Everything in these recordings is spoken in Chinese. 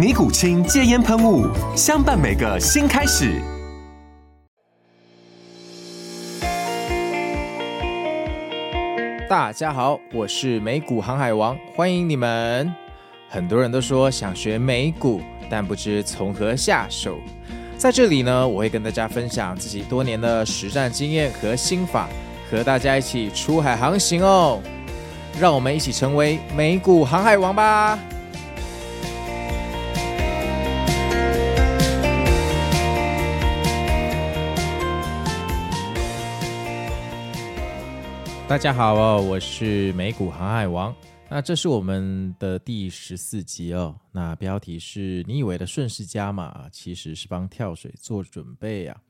尼古清戒烟喷雾，相伴每个新开始。大家好，我是美股航海王，欢迎你们。很多人都说想学美股，但不知从何下手。在这里呢，我会跟大家分享自己多年的实战经验和心法，和大家一起出海航行哦。让我们一起成为美股航海王吧！大家好哦，我是美股航海王。那这是我们的第十四集哦。那标题是你以为的顺势加码，其实是帮跳水做准备、啊。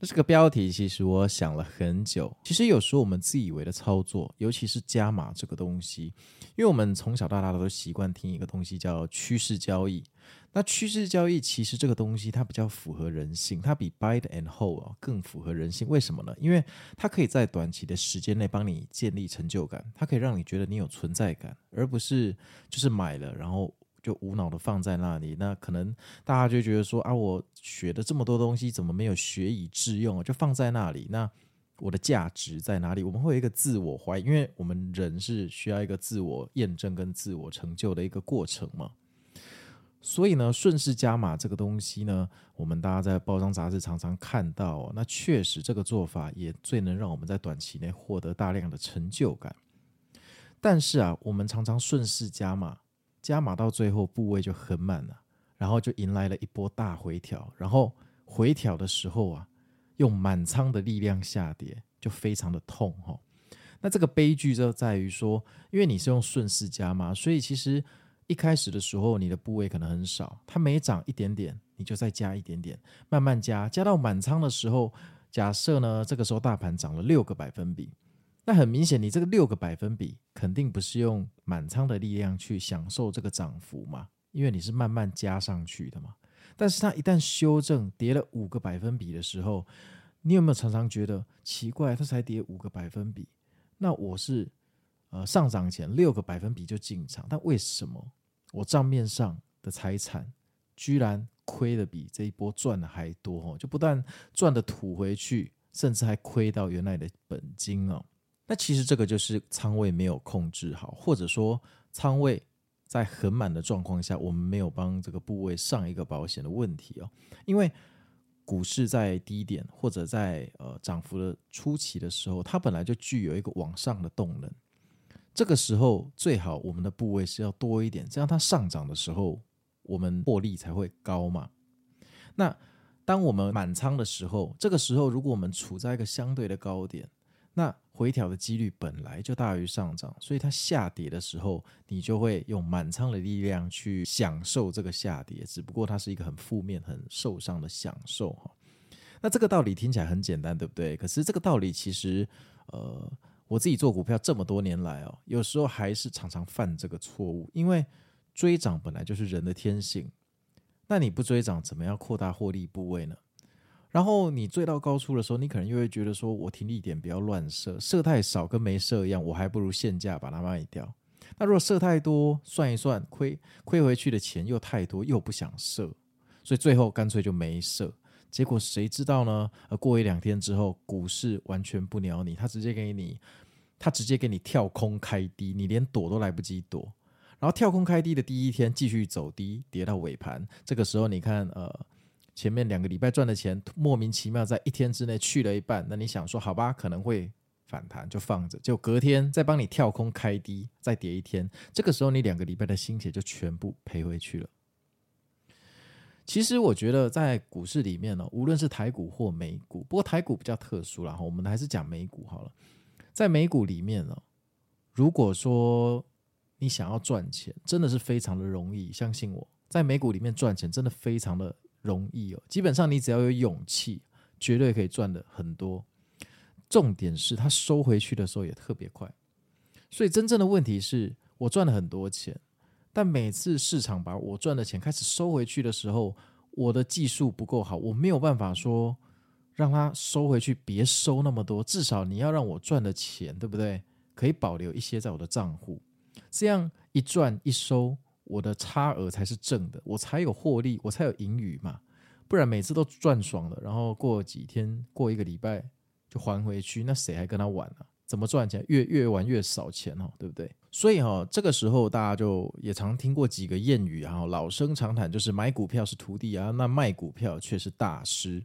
那这个标题其实我想了很久。其实有时候我们自以为的操作，尤其是加码这个东西，因为我们从小到大都习惯听一个东西叫趋势交易。那趋势交易其实这个东西它比较符合人性，它比 buy and hold 啊更符合人性。为什么呢？因为它可以在短期的时间内帮你建立成就感，它可以让你觉得你有存在感，而不是就是买了然后就无脑的放在那里。那可能大家就觉得说啊，我学的这么多东西怎么没有学以致用啊？就放在那里，那我的价值在哪里？我们会有一个自我怀疑，因为我们人是需要一个自我验证跟自我成就的一个过程嘛。所以呢，顺势加码这个东西呢，我们大家在报章杂志常常看到哦，那确实这个做法也最能让我们在短期内获得大量的成就感。但是啊，我们常常顺势加码，加码到最后部位就很满了，然后就迎来了一波大回调，然后回调的时候啊，用满仓的力量下跌，就非常的痛哦。那这个悲剧就在于说，因为你是用顺势加码，所以其实。一开始的时候，你的部位可能很少，它每涨一点点，你就再加一点点，慢慢加，加到满仓的时候，假设呢，这个时候大盘涨了六个百分比，那很明显，你这个六个百分比肯定不是用满仓的力量去享受这个涨幅嘛，因为你是慢慢加上去的嘛。但是它一旦修正跌了五个百分比的时候，你有没有常常觉得奇怪？它才跌五个百分比，那我是呃上涨前六个百分比就进场，但为什么？我账面上的财产居然亏的比这一波赚的还多哦，就不但赚的吐回去，甚至还亏到原来的本金哦。那其实这个就是仓位没有控制好，或者说仓位在很满的状况下，我们没有帮这个部位上一个保险的问题哦。因为股市在低点或者在呃涨幅的初期的时候，它本来就具有一个往上的动能。这个时候最好我们的部位是要多一点，这样它上涨的时候，我们获利才会高嘛。那当我们满仓的时候，这个时候如果我们处在一个相对的高点，那回调的几率本来就大于上涨，所以它下跌的时候，你就会用满仓的力量去享受这个下跌，只不过它是一个很负面、很受伤的享受哈。那这个道理听起来很简单，对不对？可是这个道理其实，呃。我自己做股票这么多年来哦，有时候还是常常犯这个错误，因为追涨本来就是人的天性，那你不追涨，怎么样扩大获利部位呢？然后你追到高处的时候，你可能又会觉得说，我停利点不要乱设，设太少跟没设一样，我还不如现价把它卖掉。那如果设太多，算一算亏亏回去的钱又太多，又不想设，所以最后干脆就没设。结果谁知道呢？呃，过一两天之后，股市完全不鸟你，他直接给你，他直接给你跳空开低，你连躲都来不及躲。然后跳空开低的第一天继续走低，跌到尾盘。这个时候你看，呃，前面两个礼拜赚的钱莫名其妙在一天之内去了一半，那你想说好吧，可能会反弹就放着，就隔天再帮你跳空开低，再跌一天，这个时候你两个礼拜的心血就全部赔回去了。其实我觉得在股市里面呢，无论是台股或美股，不过台股比较特殊啦，我们还是讲美股好了。在美股里面呢，如果说你想要赚钱，真的是非常的容易，相信我，在美股里面赚钱真的非常的容易哦。基本上你只要有勇气，绝对可以赚的很多。重点是它收回去的时候也特别快，所以真正的问题是我赚了很多钱。但每次市场把我赚的钱开始收回去的时候，我的技术不够好，我没有办法说让它收回去，别收那么多。至少你要让我赚的钱，对不对？可以保留一些在我的账户，这样一赚一收，我的差额才是正的，我才有获利，我才有盈余嘛。不然每次都赚爽了，然后过几天、过一个礼拜就还回去，那谁还跟他玩呢、啊？怎么赚钱？越越玩越少钱哦，对不对？所以哈，这个时候大家就也常听过几个谚语啊，老生常谈就是买股票是徒弟啊，那卖股票却是大师。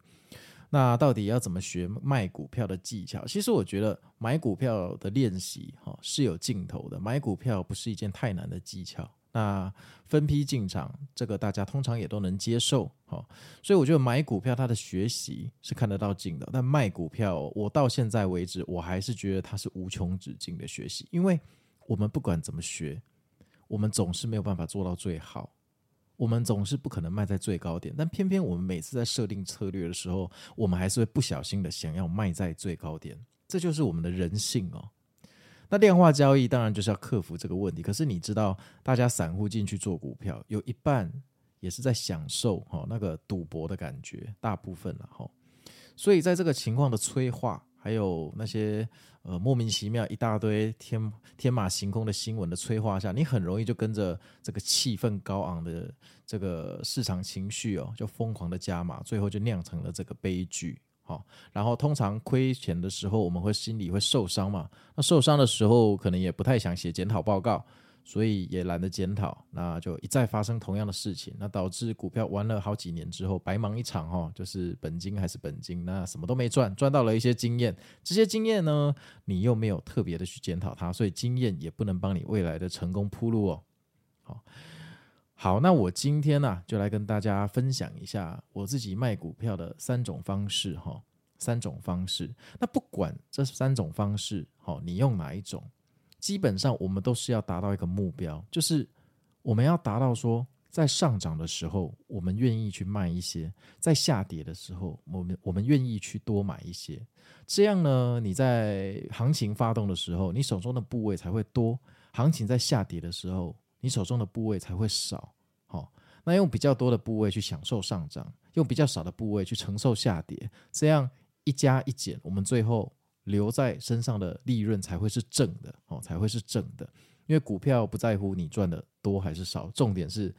那到底要怎么学卖股票的技巧？其实我觉得买股票的练习哈是有尽头的，买股票不是一件太难的技巧。那分批进场，这个大家通常也都能接受，哈。所以我觉得买股票它的学习是看得到尽的，但卖股票，我到现在为止，我还是觉得它是无穷止境的学习，因为我们不管怎么学，我们总是没有办法做到最好，我们总是不可能卖在最高点，但偏偏我们每次在设定策略的时候，我们还是会不小心的想要卖在最高点，这就是我们的人性哦。那量化交易当然就是要克服这个问题。可是你知道，大家散户进去做股票，有一半也是在享受哈那个赌博的感觉，大部分了哈。所以在这个情况的催化，还有那些呃莫名其妙一大堆天天马行空的新闻的催化下，你很容易就跟着这个气氛高昂的这个市场情绪哦，就疯狂的加码，最后就酿成了这个悲剧。好，然后通常亏钱的时候，我们会心里会受伤嘛？那受伤的时候，可能也不太想写检讨报告，所以也懒得检讨，那就一再发生同样的事情，那导致股票玩了好几年之后白忙一场哈，就是本金还是本金，那什么都没赚，赚到了一些经验，这些经验呢，你又没有特别的去检讨它，所以经验也不能帮你未来的成功铺路哦。好。好，那我今天呢、啊，就来跟大家分享一下我自己卖股票的三种方式哈，三种方式。那不管这三种方式，好，你用哪一种，基本上我们都是要达到一个目标，就是我们要达到说，在上涨的时候，我们愿意去卖一些；在下跌的时候，我们我们愿意去多买一些。这样呢，你在行情发动的时候，你手中的部位才会多；行情在下跌的时候，你手中的部位才会少，好，那用比较多的部位去享受上涨，用比较少的部位去承受下跌，这样一加一减，我们最后留在身上的利润才会是正的，哦，才会是正的。因为股票不在乎你赚的多还是少，重点是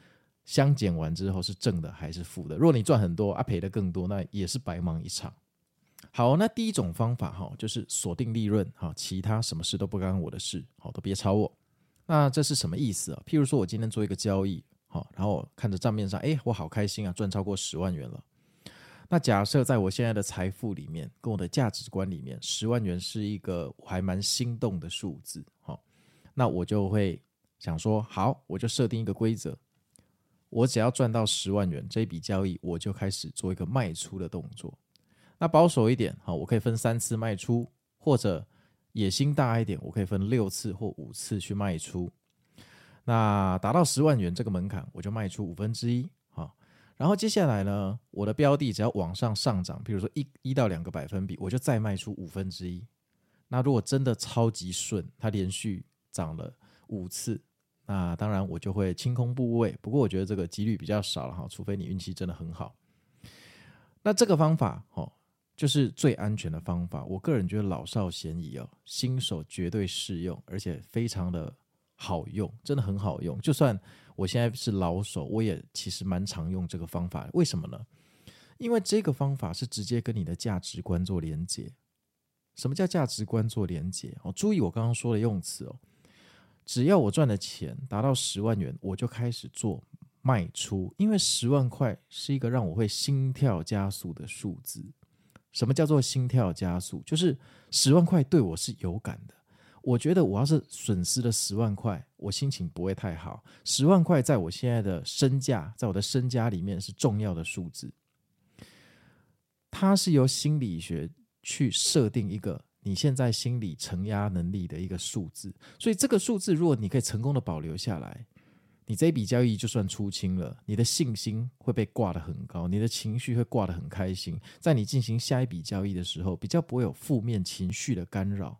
相减完之后是正的还是负的。如果你赚很多啊，赔的更多，那也是白忙一场。好，那第一种方法哈，就是锁定利润，哈，其他什么事都不干我的事，好，都别吵我。那这是什么意思啊？譬如说，我今天做一个交易，好，然后看着账面上，哎，我好开心啊，赚超过十万元了。那假设在我现在的财富里面，跟我的价值观里面，十万元是一个还蛮心动的数字，好，那我就会想说，好，我就设定一个规则，我只要赚到十万元，这一笔交易我就开始做一个卖出的动作。那保守一点，好，我可以分三次卖出，或者。野心大一点，我可以分六次或五次去卖出。那达到十万元这个门槛，我就卖出五分之一。然后接下来呢，我的标的只要往上上涨，比如说一一到两个百分比，我就再卖出五分之一。那如果真的超级顺，它连续涨了五次，那当然我就会清空部位。不过我觉得这个几率比较少了哈，除非你运气真的很好。那这个方法，哦。就是最安全的方法，我个人觉得老少咸宜哦，新手绝对适用，而且非常的好用，真的很好用。就算我现在是老手，我也其实蛮常用这个方法。为什么呢？因为这个方法是直接跟你的价值观做连接。什么叫价值观做连接？哦，注意我刚刚说的用词哦。只要我赚的钱达到十万元，我就开始做卖出，因为十万块是一个让我会心跳加速的数字。什么叫做心跳加速？就是十万块对我是有感的。我觉得我要是损失了十万块，我心情不会太好。十万块在我现在的身价，在我的身家里面是重要的数字。它是由心理学去设定一个你现在心理承压能力的一个数字。所以这个数字，如果你可以成功的保留下来，你这一笔交易就算出清了，你的信心会被挂得很高，你的情绪会挂得很开心。在你进行下一笔交易的时候，比较不会有负面情绪的干扰。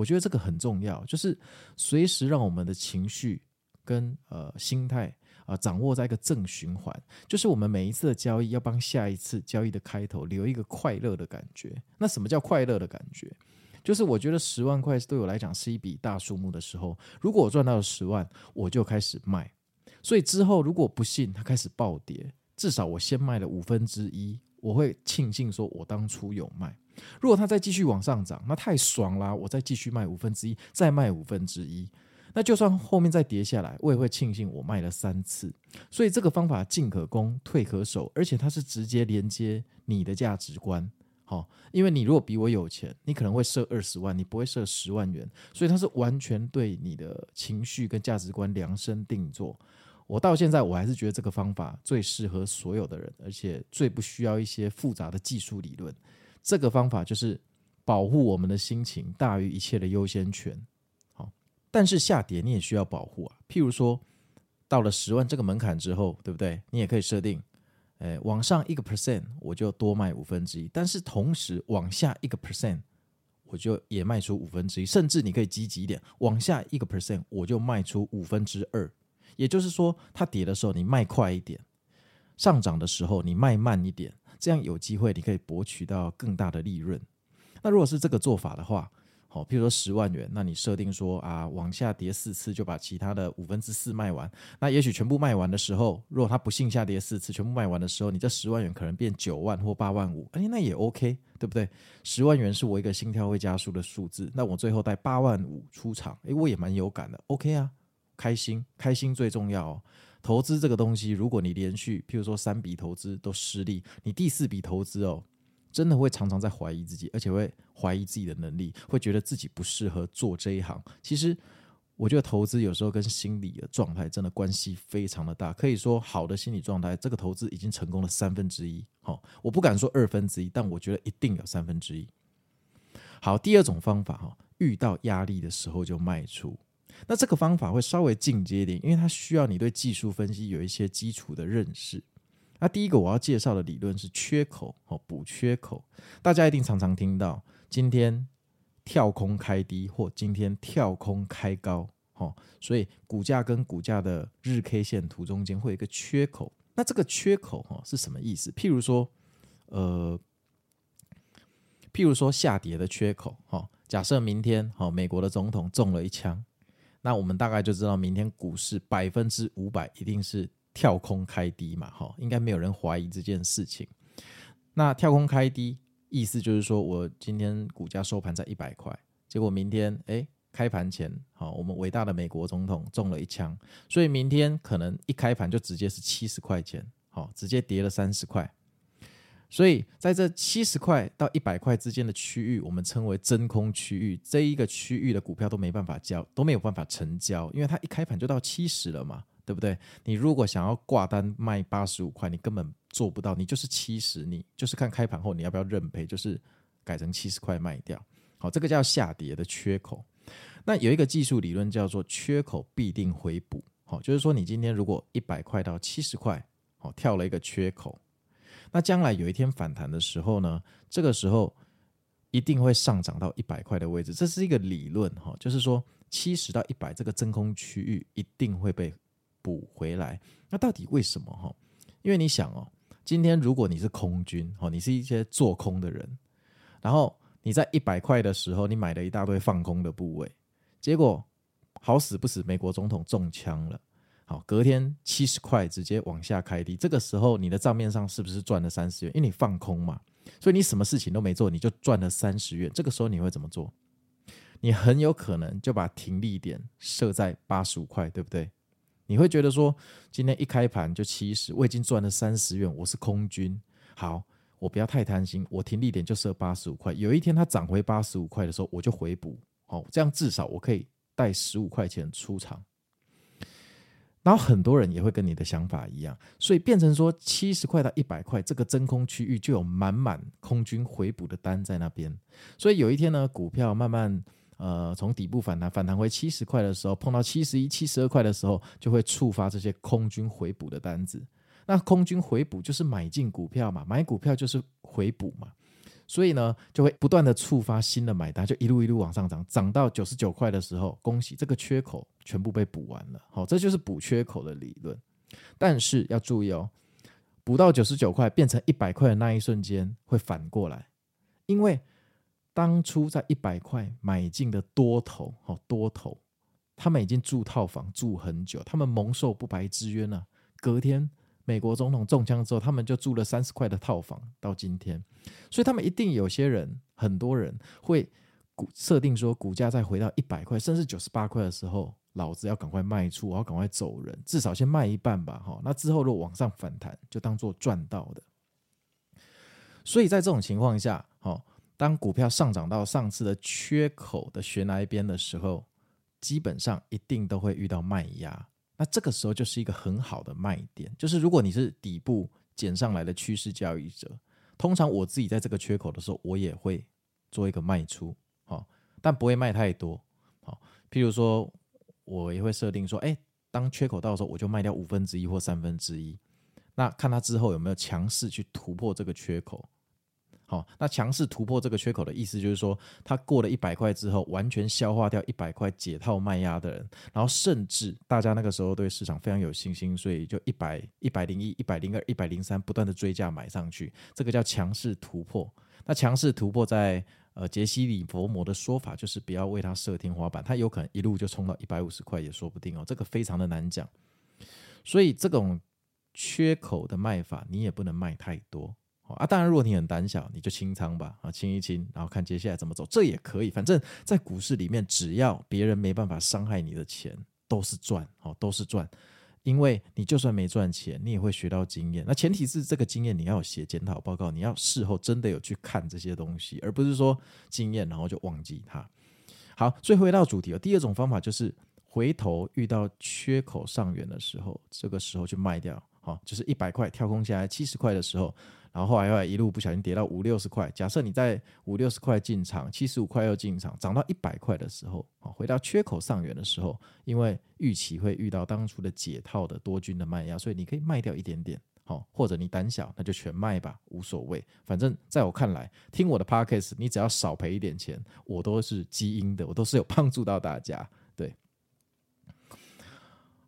我觉得这个很重要，就是随时让我们的情绪跟呃心态啊、掌握在一个正循环。就是我们每一次的交易要帮下一次交易的开头留一个快乐的感觉。那什么叫快乐的感觉？就是我觉得十万块对我来讲是一笔大数目的时候，如果我赚到了十万，我就开始卖。所以之后如果不幸它开始暴跌，至少我先卖了五分之一，我会庆幸说我当初有卖。如果它再继续往上涨，那太爽啦！我再继续卖五分之一，再卖五分之一，那就算后面再跌下来，我也会庆幸我卖了三次。所以这个方法进可攻，退可守，而且它是直接连接你的价值观。好，因为你如果比我有钱，你可能会设二十万，你不会设十万元，所以它是完全对你的情绪跟价值观量身定做。我到现在我还是觉得这个方法最适合所有的人，而且最不需要一些复杂的技术理论。这个方法就是保护我们的心情大于一切的优先权。好，但是下跌你也需要保护啊。譬如说，到了十万这个门槛之后，对不对？你也可以设定，诶，往上一个 percent 我就多卖五分之一，但是同时往下一个 percent 我就也卖出五分之一，甚至你可以积极一点，往下一个 percent 我就卖出五分之二。也就是说，它跌的时候你卖快一点，上涨的时候你卖慢一点。这样有机会，你可以博取到更大的利润。那如果是这个做法的话，好，譬如说十万元，那你设定说啊，往下跌四次就把其他的五分之四卖完。那也许全部卖完的时候，如果它不幸下跌四次，全部卖完的时候，你这十万元可能变九万或八万五，哎，那也 OK，对不对？十万元是我一个心跳会加速的数字，那我最后带八万五出场，哎，我也蛮有感的，OK 啊，开心，开心最重要哦。投资这个东西，如果你连续，譬如说三笔投资都失利，你第四笔投资哦，真的会常常在怀疑自己，而且会怀疑自己的能力，会觉得自己不适合做这一行。其实，我觉得投资有时候跟心理的状态真的关系非常的大。可以说，好的心理状态，这个投资已经成功了三分之一。好，我不敢说二分之一，但我觉得一定有三分之一。好，第二种方法哈，遇到压力的时候就卖出。那这个方法会稍微进阶一点，因为它需要你对技术分析有一些基础的认识。那第一个我要介绍的理论是缺口哦，补缺口。大家一定常常听到今天跳空开低或今天跳空开高，哦，所以股价跟股价的日 K 线图中间会有一个缺口。那这个缺口哈是什么意思？譬如说，呃，譬如说下跌的缺口，哈，假设明天哈美国的总统中了一枪。那我们大概就知道，明天股市百分之五百一定是跳空开低嘛，哈，应该没有人怀疑这件事情。那跳空开低，意思就是说我今天股价收盘在一百块，结果明天诶开盘前，好，我们伟大的美国总统中了一枪，所以明天可能一开盘就直接是七十块钱，好，直接跌了三十块。所以在这七十块到一百块之间的区域，我们称为真空区域。这一个区域的股票都没办法交，都没有办法成交，因为它一开盘就到七十了嘛，对不对？你如果想要挂单卖八十五块，你根本做不到，你就是七十，你就是看开盘后你要不要认赔，就是改成七十块卖掉。好，这个叫下跌的缺口。那有一个技术理论叫做缺口必定回补。好，就是说你今天如果一百块到七十块，好，跳了一个缺口。那将来有一天反弹的时候呢，这个时候一定会上涨到一百块的位置，这是一个理论哈，就是说七十到一百这个真空区域一定会被补回来。那到底为什么哈？因为你想哦，今天如果你是空军哦，你是一些做空的人，然后你在一百块的时候，你买了一大堆放空的部位，结果好死不死，美国总统中枪了。好，隔天七十块直接往下开低，这个时候你的账面上是不是赚了三十元？因为你放空嘛，所以你什么事情都没做，你就赚了三十元。这个时候你会怎么做？你很有可能就把停利点设在八十五块，对不对？你会觉得说，今天一开盘就七十，我已经赚了三十元，我是空军。好，我不要太贪心，我停利点就设八十五块。有一天它涨回八十五块的时候，我就回补。好，这样至少我可以带十五块钱出场。然后很多人也会跟你的想法一样，所以变成说七十块到一百块这个真空区域就有满满空军回补的单在那边。所以有一天呢，股票慢慢呃从底部反弹，反弹回七十块的时候，碰到七十一、七十二块的时候，就会触发这些空军回补的单子。那空军回补就是买进股票嘛，买股票就是回补嘛。所以呢，就会不断的触发新的买单，就一路一路往上涨，涨到九十九块的时候，恭喜这个缺口全部被补完了。好，这就是补缺口的理论。但是要注意哦，补到九十九块变成一百块的那一瞬间会反过来，因为当初在一百块买进的多头，好多头，他们已经住套房住很久，他们蒙受不白之冤了。隔天。美国总统中枪之后，他们就住了三十块的套房到今天，所以他们一定有些人，很多人会股设定说，股价再回到一百块，甚至九十八块的时候，老子要赶快卖出，我要赶快走人，至少先卖一半吧，哈。那之后如果往上反弹，就当做赚到的。所以在这种情况下，哈，当股票上涨到上次的缺口的悬崖边的时候，基本上一定都会遇到卖压。那这个时候就是一个很好的卖点，就是如果你是底部捡上来的趋势交易者，通常我自己在这个缺口的时候，我也会做一个卖出，好，但不会卖太多，好，譬如说，我也会设定说，哎，当缺口到的时候，我就卖掉五分之一或三分之一，那看它之后有没有强势去突破这个缺口。好，那强势突破这个缺口的意思就是说，它过了一百块之后，完全消化掉一百块解套卖压的人，然后甚至大家那个时候对市场非常有信心，所以就一百、一百零一、一百零二、一百零三不断的追价买上去，这个叫强势突破。那强势突破在呃杰西·里佛摩的说法就是不要为它设天花板，它有可能一路就冲到一百五十块也说不定哦，这个非常的难讲。所以这种缺口的卖法，你也不能卖太多。啊，当然，如果你很胆小，你就清仓吧，啊，清一清，然后看接下来怎么走，这也可以。反正，在股市里面，只要别人没办法伤害你的钱，都是赚，哦，都是赚。因为你就算没赚钱，你也会学到经验。那前提是这个经验你要写检讨报告，你要事后真的有去看这些东西，而不是说经验然后就忘记它。好，所以回到主题哦，第二种方法就是回头遇到缺口上缘的时候，这个时候就卖掉，好，就是一百块跳空下来七十块的时候。然后后来后来一路不小心跌到五六十块，假设你在五六十块进场，七十五块又进场，涨到一百块的时候，回到缺口上缘的时候，因为预期会遇到当初的解套的多军的卖压，所以你可以卖掉一点点，好，或者你胆小，那就全卖吧，无所谓。反正在我看来，听我的 podcast，你只要少赔一点钱，我都是基因的，我都是有帮助到大家。对，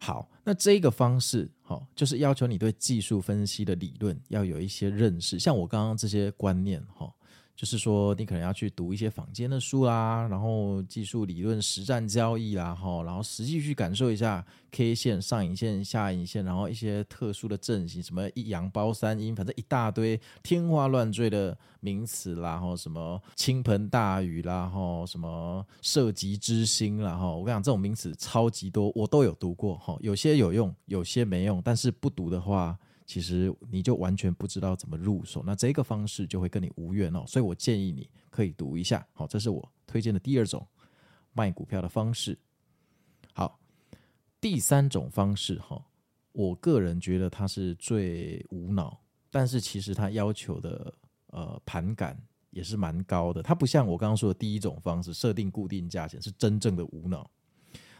好，那这个方式。就是要求你对技术分析的理论要有一些认识，像我刚刚这些观念，哈。就是说，你可能要去读一些坊间的书啦，然后技术理论、实战交易啦，哈，然后实际去感受一下 K 线、上影线、下影线，然后一些特殊的阵型，什么一阳包三阴，反正一大堆天花乱坠的名词啦，然后什么倾盆大雨啦，然后什么射击之星啦，哈，我跟你讲，这种名词超级多，我都有读过，哈，有些有用，有些没用，但是不读的话。其实你就完全不知道怎么入手，那这个方式就会跟你无缘哦。所以我建议你可以读一下，好，这是我推荐的第二种卖股票的方式。好，第三种方式哈，我个人觉得它是最无脑，但是其实它要求的呃盘感也是蛮高的。它不像我刚刚说的第一种方式，设定固定价钱是真正的无脑。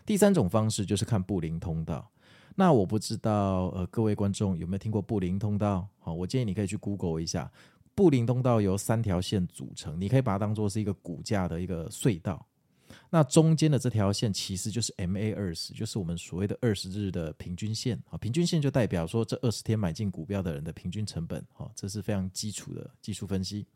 第三种方式就是看布林通道。那我不知道，呃，各位观众有没有听过布林通道？好，我建议你可以去 Google 一下，布林通道由三条线组成，你可以把它当做是一个股价的一个隧道。那中间的这条线其实就是 MA 二十，就是我们所谓的二十日的平均线啊。平均线就代表说这二十天买进股票的人的平均成本，好，这是非常基础的技术分析。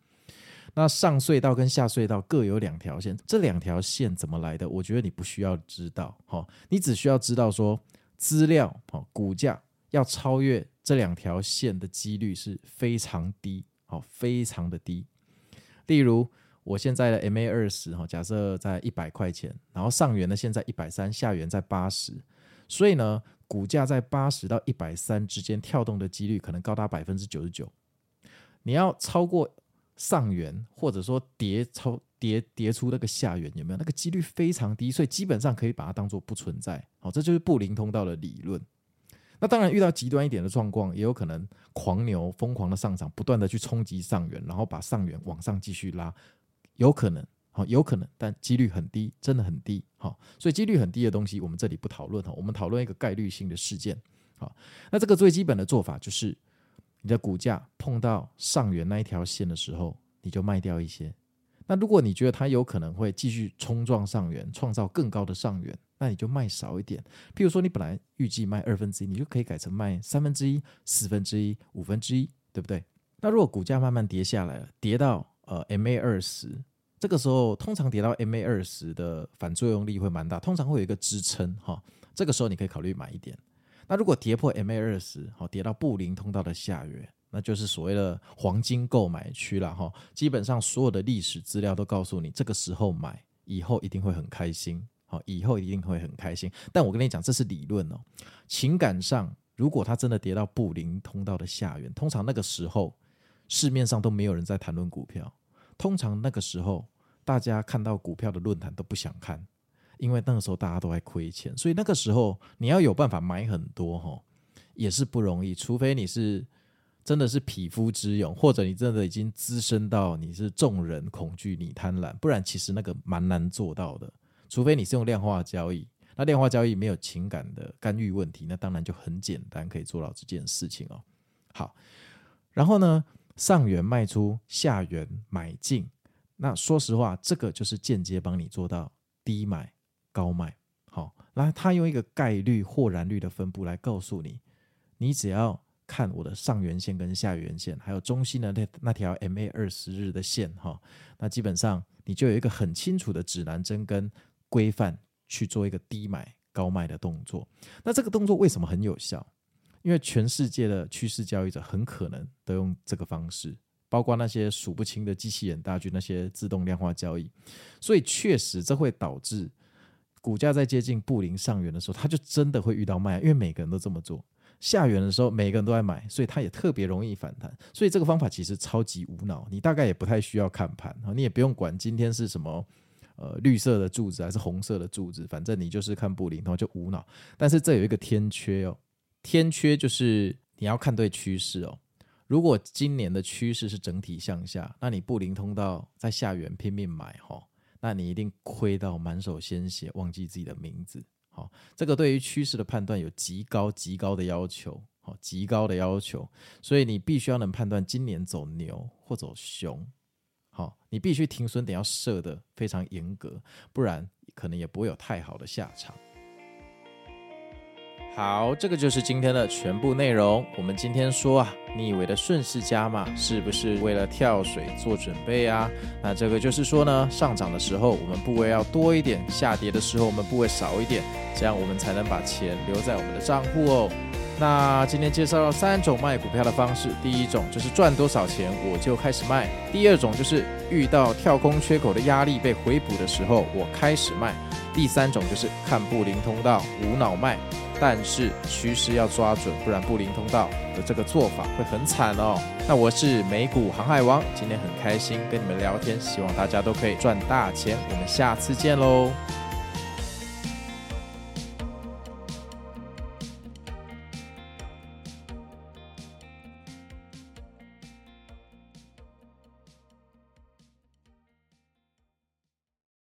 那上隧道跟下隧道各有两条线，这两条线怎么来的？我觉得你不需要知道，哈，你只需要知道说。资料好，股价要超越这两条线的几率是非常低，好，非常的低。例如，我现在的 MA 二十哈，假设在一百块钱，然后上缘呢现在一百三，下缘在八十，所以呢，股价在八十到一百三之间跳动的几率可能高达百分之九十九。你要超过上缘，或者说跌超跌跌出那个下缘，有没有？那个几率非常低，所以基本上可以把它当做不存在。好，这就是布林通道的理论。那当然，遇到极端一点的状况，也有可能狂牛疯狂的上涨，不断的去冲击上缘，然后把上缘往上继续拉，有可能。好，有可能，但几率很低，真的很低。好，所以几率很低的东西，我们这里不讨论哈。我们讨论一个概率性的事件。好，那这个最基本的做法就是，你的股价碰到上缘那一条线的时候，你就卖掉一些。那如果你觉得它有可能会继续冲撞上缘，创造更高的上缘，那你就卖少一点。譬如说，你本来预计卖二分之一，你就可以改成卖三分之一、四分之一、五分之一，对不对？那如果股价慢慢跌下来了，跌到呃 MA 二十。这个时候，通常跌到 MA 二十的反作用力会蛮大，通常会有一个支撑哈。这个时候你可以考虑买一点。那如果跌破 MA 二十，好，跌到布林通道的下缘，那就是所谓的黄金购买区了哈。基本上所有的历史资料都告诉你，这个时候买，以后一定会很开心，好，以后一定会很开心。但我跟你讲，这是理论哦。情感上，如果它真的跌到布林通道的下缘，通常那个时候市面上都没有人在谈论股票。通常那个时候，大家看到股票的论坛都不想看，因为那个时候大家都在亏钱，所以那个时候你要有办法买很多哈，也是不容易。除非你是真的是匹夫之勇，或者你真的已经资深到你是众人恐惧你贪婪，不然其实那个蛮难做到的。除非你是用量化交易，那量化交易没有情感的干预问题，那当然就很简单可以做到这件事情哦。好，然后呢？上元卖出，下元买进。那说实话，这个就是间接帮你做到低买高卖。好，那他用一个概率或然率的分布来告诉你，你只要看我的上缘线跟下缘线，还有中心的那那条 MA 二十日的线，哈，那基本上你就有一个很清楚的指南针跟规范去做一个低买高卖的动作。那这个动作为什么很有效？因为全世界的趋势交易者很可能都用这个方式，包括那些数不清的机器人大军，那些自动量化交易，所以确实这会导致股价在接近布林上缘的时候，它就真的会遇到卖，因为每个人都这么做。下缘的时候，每个人都在买，所以它也特别容易反弹。所以这个方法其实超级无脑，你大概也不太需要看盘，你也不用管今天是什么呃绿色的柱子还是红色的柱子，反正你就是看布林，然后就无脑。但是这有一个天缺哦。天缺就是你要看对趋势哦。如果今年的趋势是整体向下，那你布林通道在下缘拼命买哈，那你一定亏到满手鲜血，忘记自己的名字。好，这个对于趋势的判断有极高极高的要求，好，极高的要求。所以你必须要能判断今年走牛或走熊。好，你必须停损点要设的非常严格，不然可能也不会有太好的下场。好，这个就是今天的全部内容。我们今天说啊，你以为的顺势加码是不是为了跳水做准备啊？那这个就是说呢，上涨的时候我们部位要多一点，下跌的时候我们部位少一点，这样我们才能把钱留在我们的账户哦。那今天介绍了三种卖股票的方式，第一种就是赚多少钱我就开始卖，第二种就是遇到跳空缺口的压力被回补的时候我开始卖，第三种就是看布林通道无脑卖。但是趋势要抓准，不然布林通道的这个做法会很惨哦。那我是美股航海王，今天很开心跟你们聊天，希望大家都可以赚大钱。我们下次见喽。